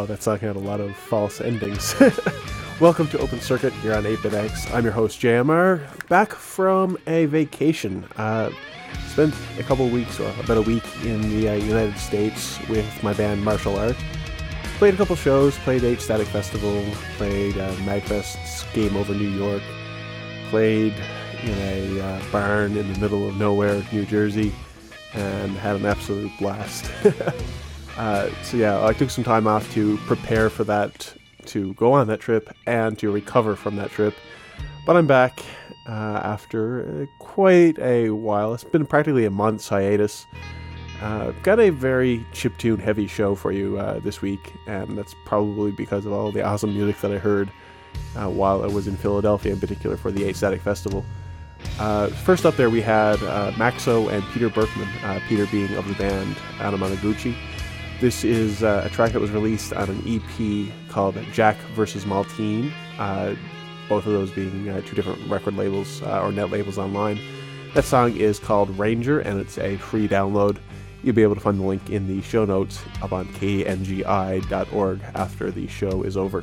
Wow, that song had a lot of false endings. Welcome to Open Circuit here on 8BitX. I'm your host, JMR, back from a vacation. Uh, spent a couple weeks, or about a week, in the uh, United States with my band Marshall Art. Played a couple shows, played 8 Static Festival, played uh, Magfest's Game Over New York, played in a uh, barn in the middle of nowhere, New Jersey, and had an absolute blast. Uh, so yeah, I took some time off to prepare for that, to go on that trip, and to recover from that trip. But I'm back uh, after uh, quite a while. It's been practically a month's hiatus. Uh, got a very chiptune heavy show for you uh, this week, and that's probably because of all the awesome music that I heard uh, while I was in Philadelphia, in particular for the 8 Static Festival. Uh, first up there, we had Maxo and Peter Berkman, Peter being of the band Adam Anamanaguchi. This is uh, a track that was released on an EP called Jack vs. Maltine, uh, both of those being uh, two different record labels uh, or net labels online. That song is called Ranger and it's a free download. You'll be able to find the link in the show notes up on kngi.org after the show is over.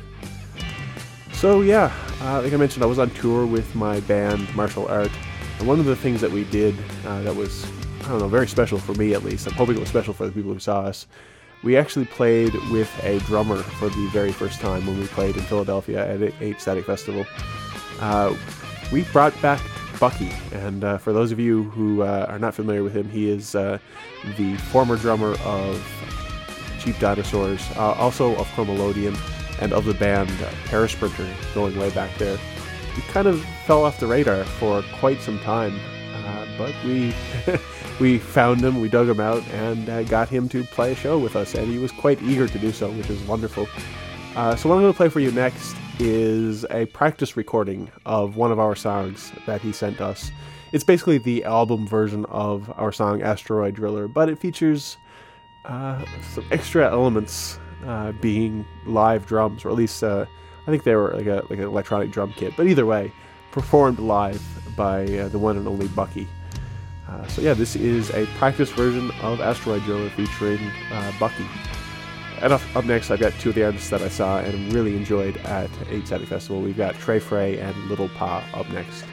So, yeah, uh, like I mentioned, I was on tour with my band Marshall Art, and one of the things that we did uh, that was, I don't know, very special for me at least, I'm hoping it was special for the people who saw us, we actually played with a drummer for the very first time when we played in Philadelphia at 8 Static Festival. Uh, we brought back Bucky, and uh, for those of you who uh, are not familiar with him, he is uh, the former drummer of Cheap Dinosaurs, uh, also of Chromalodion, and of the band Parasprinter, going way back there. He kind of fell off the radar for quite some time, uh, but we we found him, we dug him out, and uh, got him to play a show with us, and he was quite eager to do so, which is wonderful. Uh, so, what I'm going to play for you next is a practice recording of one of our songs that he sent us. It's basically the album version of our song Asteroid Driller, but it features uh, some extra elements uh, being live drums, or at least uh, I think they were like a like an electronic drum kit. But either way, performed live by uh, the one and only Bucky. Uh, so yeah, this is a practice version of Asteroid Driller featuring uh, Bucky. And up, up, next, I've got two of the artists that I saw and really enjoyed at 8 Static Festival. We've got Trey Frey and Little Paw up next.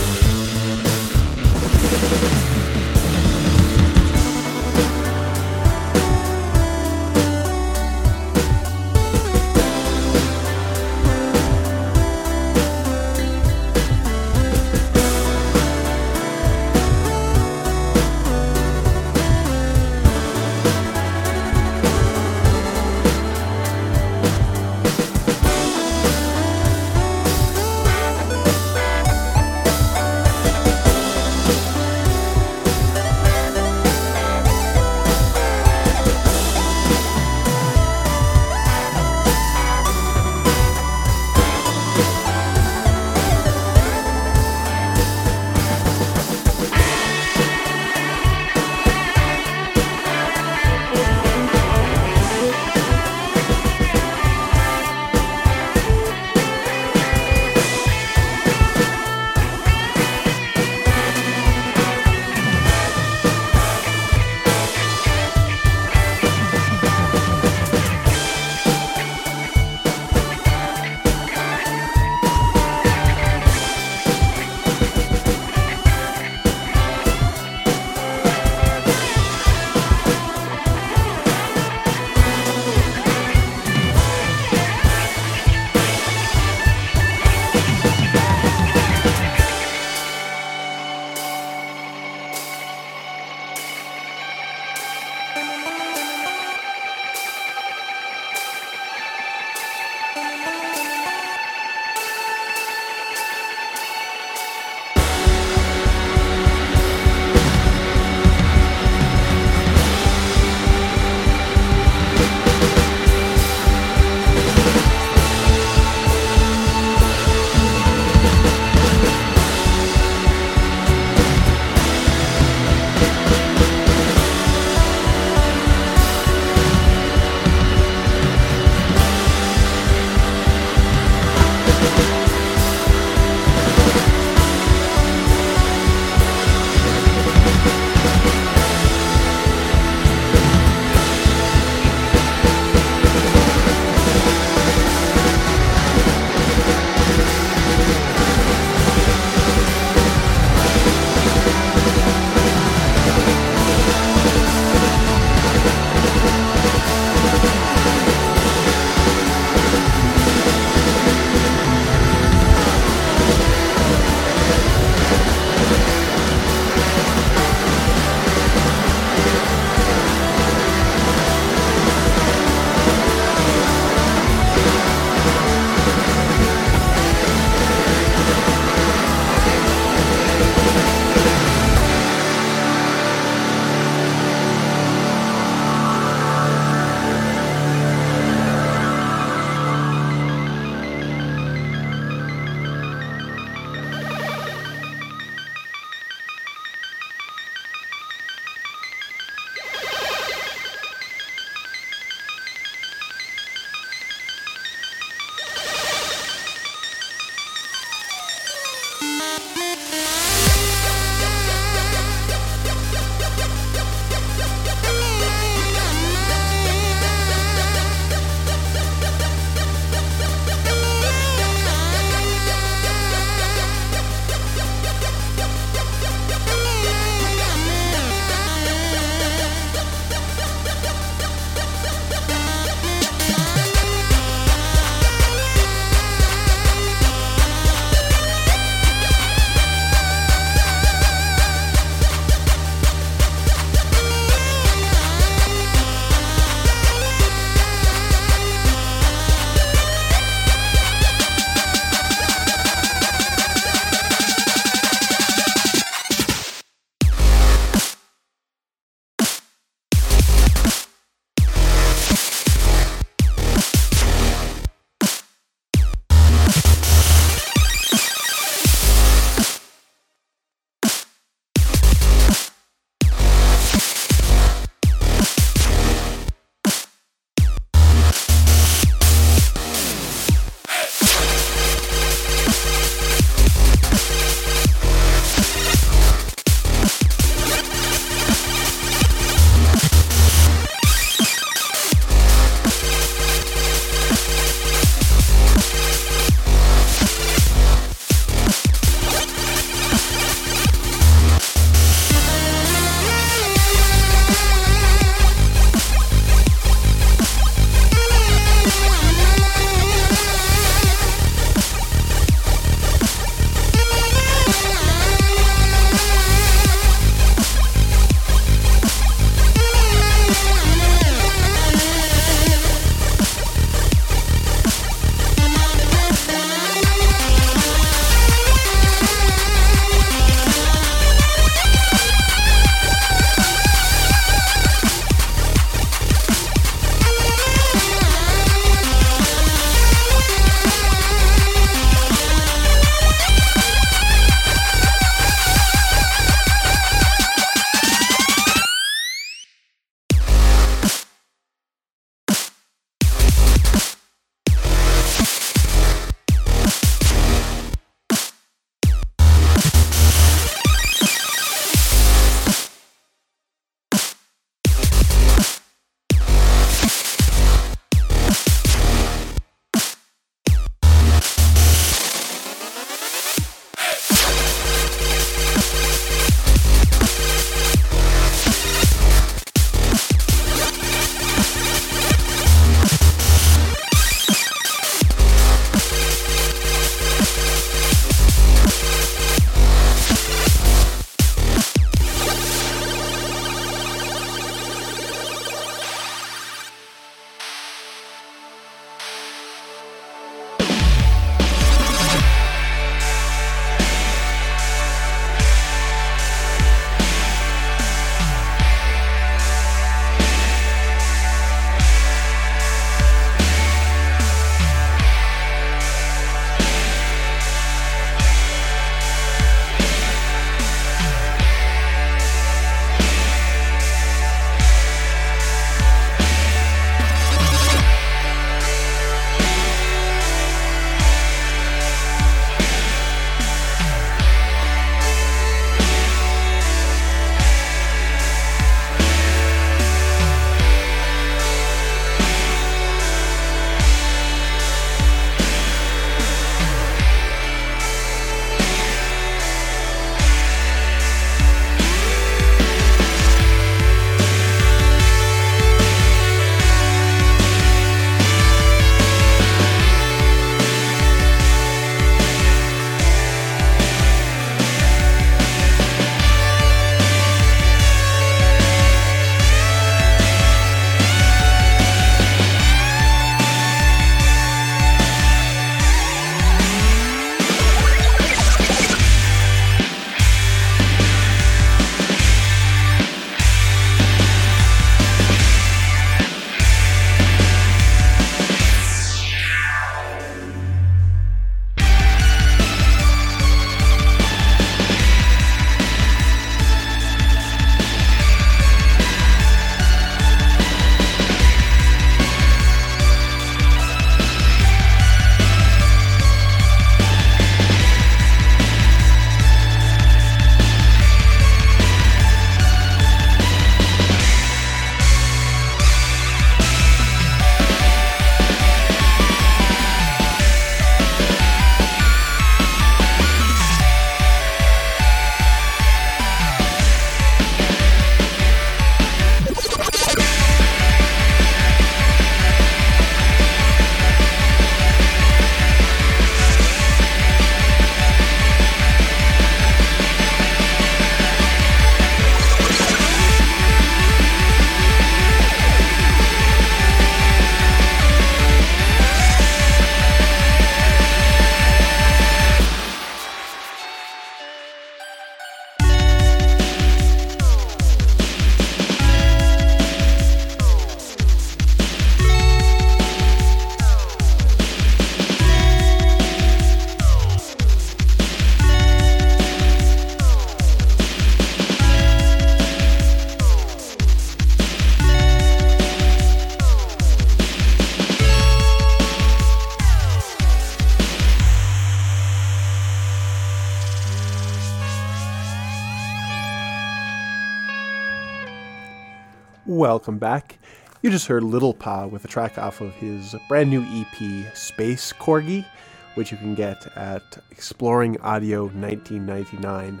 Welcome back. You just heard Little Paw with a track off of his brand new EP, Space Corgi, which you can get at Exploring Audio 1999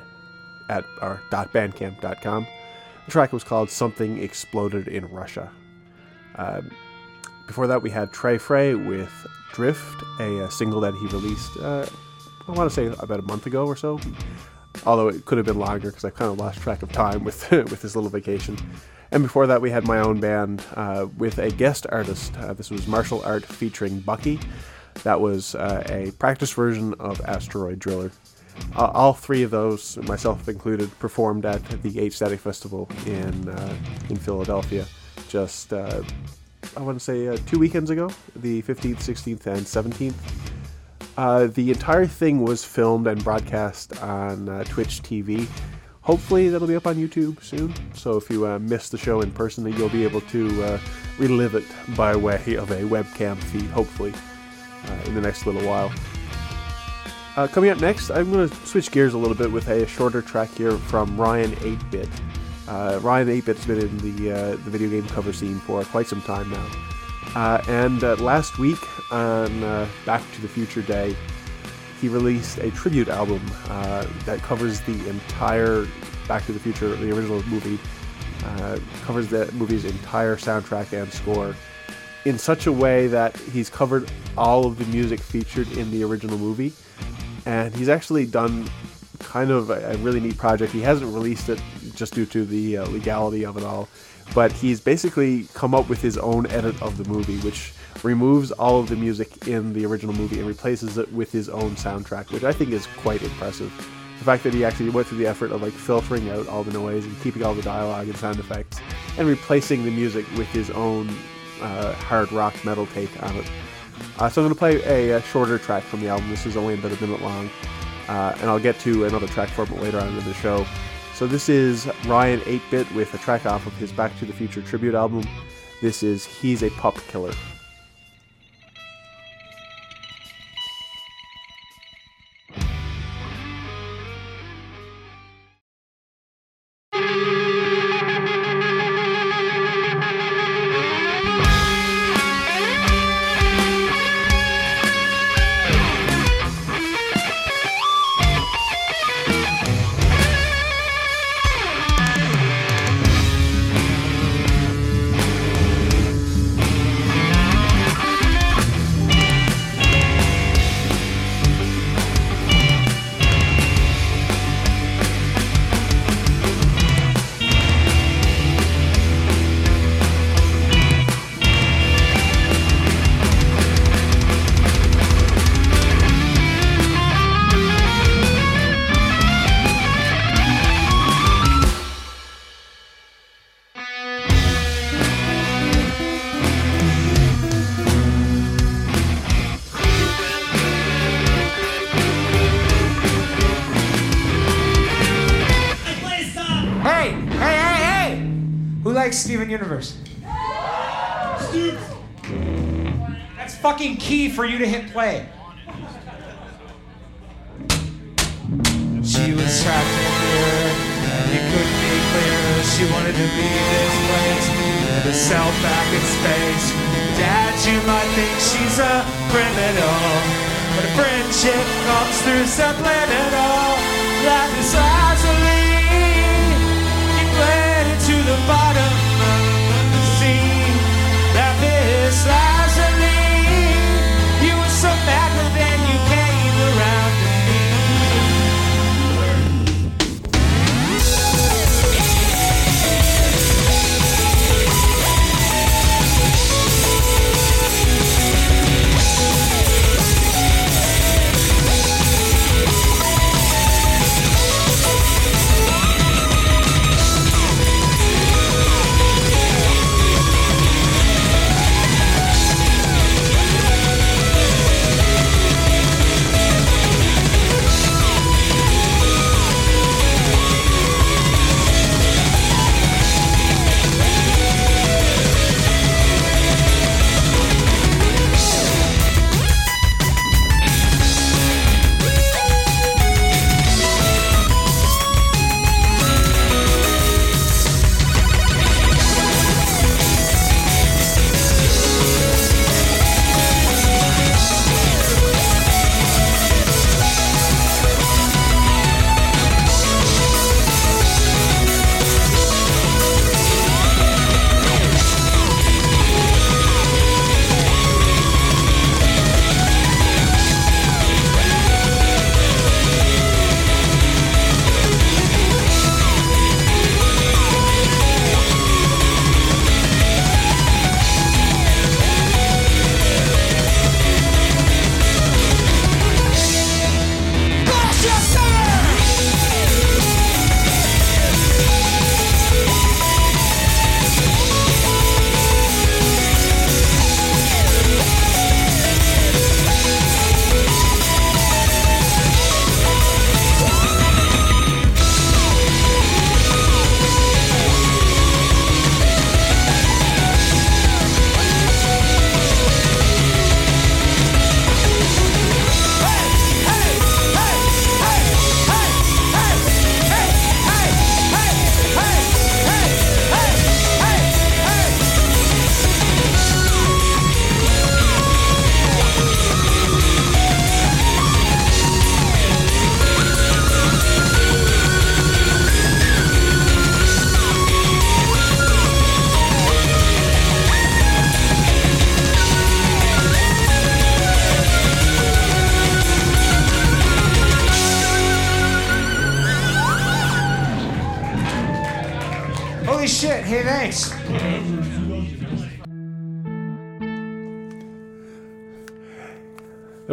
at our .bandcamp.com. The track was called Something Exploded in Russia. Um, before that, we had Trey Frey with Drift, a, a single that he released, uh, I want to say about a month ago or so. Although it could have been longer because I kind of lost track of time with with this little vacation. And before that, we had my own band uh, with a guest artist. Uh, this was Marshall Art featuring Bucky. That was uh, a practice version of Asteroid Driller. Uh, all three of those, myself included, performed at the 8 Static Festival in uh, in Philadelphia. Just uh, I want to say two weekends ago, the 15th, 16th, and 17th. the entire thing was filmed and broadcast on Twitch TV hopefully that'll be up on YouTube soon. So if you uh, missed the show in person, you'll be able to uh, relive it by way of a webcam feed, hopefully, uh, in the next little while. Uh, coming up next, I'm going to switch gears a little bit with a shorter track here from Ryan 8-Bit. Uh, Ryan 8-Bit's been in the uh, the video game cover scene for quite some time now. and last week on Back to the Future Day, he released a tribute album uh, that covers the entire Back to the Future, the original movie, uh, covers the movie's entire soundtrack and score in such a way that he's covered all of the music featured in the original movie. And he's actually done kind of a, a really neat project. He hasn't released it just due to the uh, legality of it all, but he's basically come up with his own edit of the movie, which removes all of the music in the original movie and replaces it with his own soundtrack, which I think is quite impressive. The fact that he actually went through the effort of like filtering out all the noise and keeping all the dialogue and sound effects and replacing the music with his own uh, hard rock metal take on it. Uh, so I'm going to play a, a, shorter track from the album. This is only about a minute long, uh, and I'll get to another track from it later on in the show. So this is Ryan 8-Bit with a track off of his Back to the Future tribute album. This is He's a Pup Killer. For you to hit play. She was trapped in and it couldn't be clearer. She wanted to be this place, back in space. Dad, you might think she's a criminal, but a friendship comes through subliminal.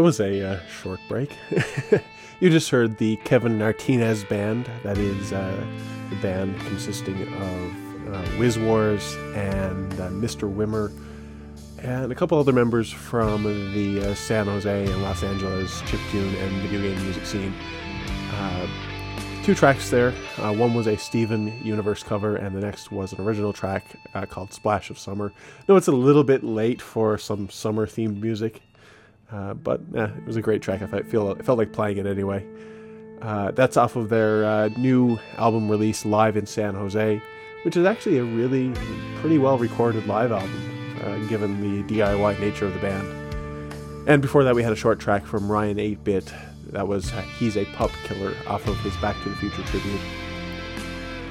Was a uh, short break. you just heard the Kevin Gnartinez band. That is uh, the band consisting of uh, Wiz Wars and uh, Mr. Wimmer, and a couple other members from the uh, San Jose and Los Angeles chiptune and video game music scene. Uh, two tracks there. One was a Steven Universe cover, and the next was an original track called Splash of Summer. No, it's a little bit late for some summer themed music, uh, but eh, it was a great track. I feel it felt like playing it anyway. Uh, that's off of their uh, new album release, Live in San Jose, which is actually a really pretty well recorded live album, uh, given the DIY nature of the band. And before that, we had a short track from Ryan 8 Bit. That was uh, He's a Pup Killer off of his Back to the Future tribute.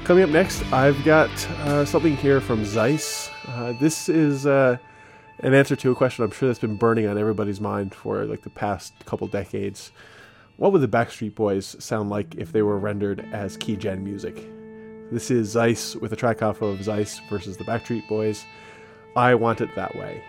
Coming up next, I've got uh, something here from Zeiss. This is an answer to a question I'm sure that's been burning on everybody's mind for like the past couple decades. What would the Backstreet Boys sound like if they were rendered as key gen music? This is Zeiss with a track off of Zeiss versus the Backstreet Boys. I want it that way.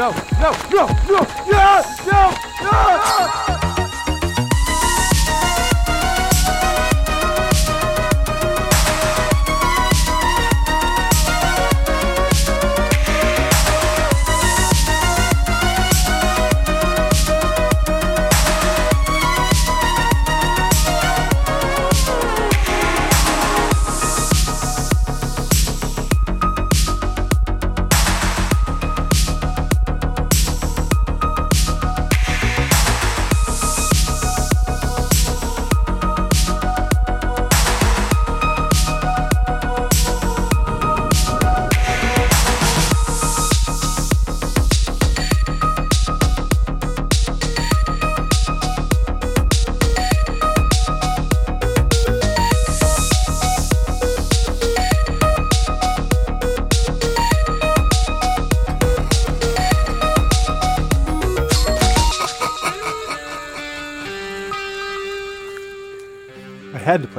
No, no, no, no, no, yeah, no,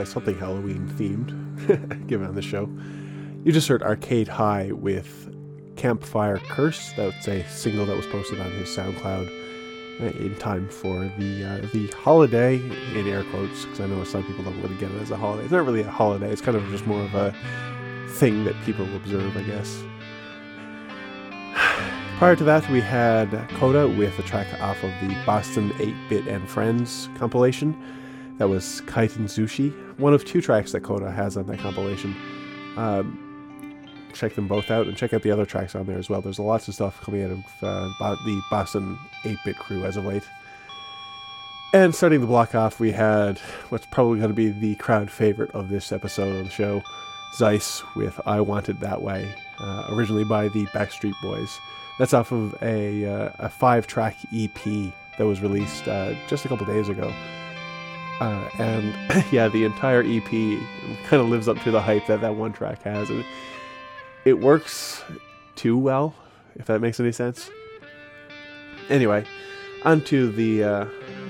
play something Halloween themed, given on the show. You just heard Arcade High with Campfire Curse. That's a single that was posted on his SoundCloud uh, in time for the uh, the holiday in air quotes because I know some people don't really get it as a holiday. It's not really a holiday. It's kind of just more of a thing that people observe, I guess. Prior to that, we had Coda with a track off of the Boston 8-Bit and Friends compilation. That was Kaiten Zushi, one of two tracks that Koda has on that compilation. Um, check them both out and check out the other tracks on there as well. There's lots of stuff coming out of uh, the Boston 8-Bit crew as of late. And starting the block off, we had what's probably going to be the crowd favorite of this episode of the show, Zeiss with I Want It That Way, uh, originally by the Backstreet Boys. That's off of a, uh, a five track EP that was released uh, just a couple days ago. Uh, and yeah, the entire EP kind of lives up to the hype that that one track has. And it works too well, if that makes any sense. Anyway, onto the uh,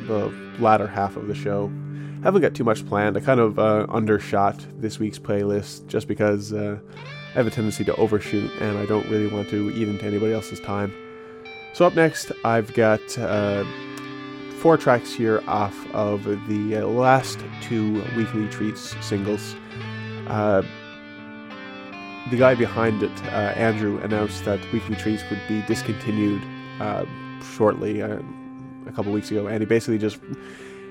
the latter half of the show. Haven't got too much planned. I kind of uh, undershot this week's playlist just because uh, I have a tendency to overshoot and I don't really want to eat into anybody else's time. So up next, I've got uh, four tracks here off of the uh, last two Weekly Treats singles. Uh, the guy behind it, uh, Andrew, announced that Weekly Treats would be discontinued uh, shortly, uh, a couple weeks ago, and he basically just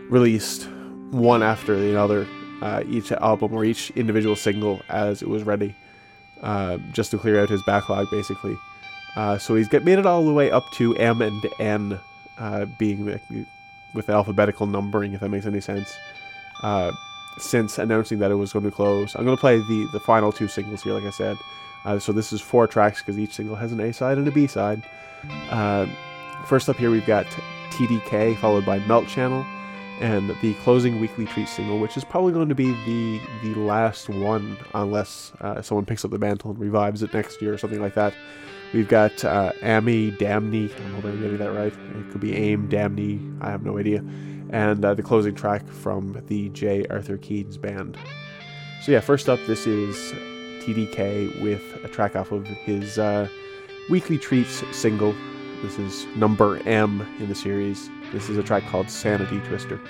released one after the other, uh, each album or each individual single as it was ready, just to clear out his backlog, basically. So he's get, made it all the way up to M and N, uh, being the, with alphabetical numbering, if that makes any sense. Uh, since announcing that it was going to close, I'm going to play the the final two singles here, like I said. Uh, so this is four tracks because each single has an A side and a B side. Uh, first up here we've got TDK followed by Melt Channel, and the closing weekly treat single, which is probably going to be the the last one unless uh, someone picks up the mantle and revives it next year or something like that. We've got uh, Amy Damney. I hope I'm getting that right. It could be Aim Damney. I have no idea. And uh, the closing track from the J. Arthur Keenes band. So yeah, first up, this is TDK with a track off of his uh, Weekly Treats single. This is number M in the series. This is a track called Sanity Twister.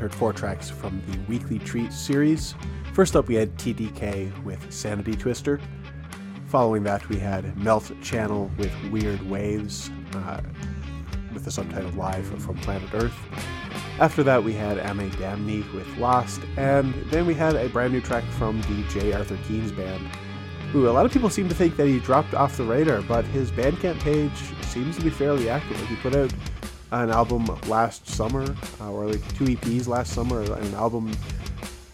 Heard four tracks from the Weekly Treat series. First up, we had TDK with Sanity Twister. Following that, we had Melt Channel with Weird Waves, uh, with the subtitle Live from Planet Earth. After that, we had Ame Damni with Lost, and then we had a brand new track from the J. Arthur Keenes band, who a lot of people seem to think that he dropped off the radar, but his Bandcamp page seems to be fairly active. He put out an album last summer, uh, or like two EPs last summer, and an album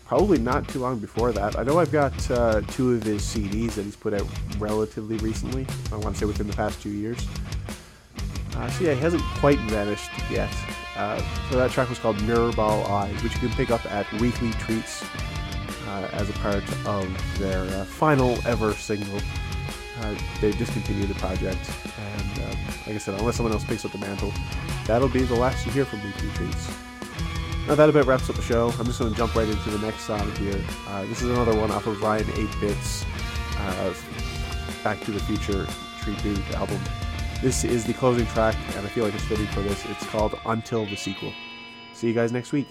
probably not too long before that. I know I've got uh, two of his CDs that he's put out relatively recently. I want to say within the past two years. Uh, so yeah, he hasn't quite vanished yet. Uh, so that track was called Mirrorball Eyes, which you can pick up at Weekly Treats uh, as a part of their uh, final ever single. Uh, they discontinued the project, and um, like I said, unless someone else picks up the mantle, that'll be the last you hear from Weekly Treats. Now that about wraps up the show. I'm just going to jump right into the next song here. Uh, this is another one off of Ryan8bit's uh, Back to the Future tribute album. This is the closing track, and I feel like it's fitting for this. It's called Until the Sequel. See you guys next week.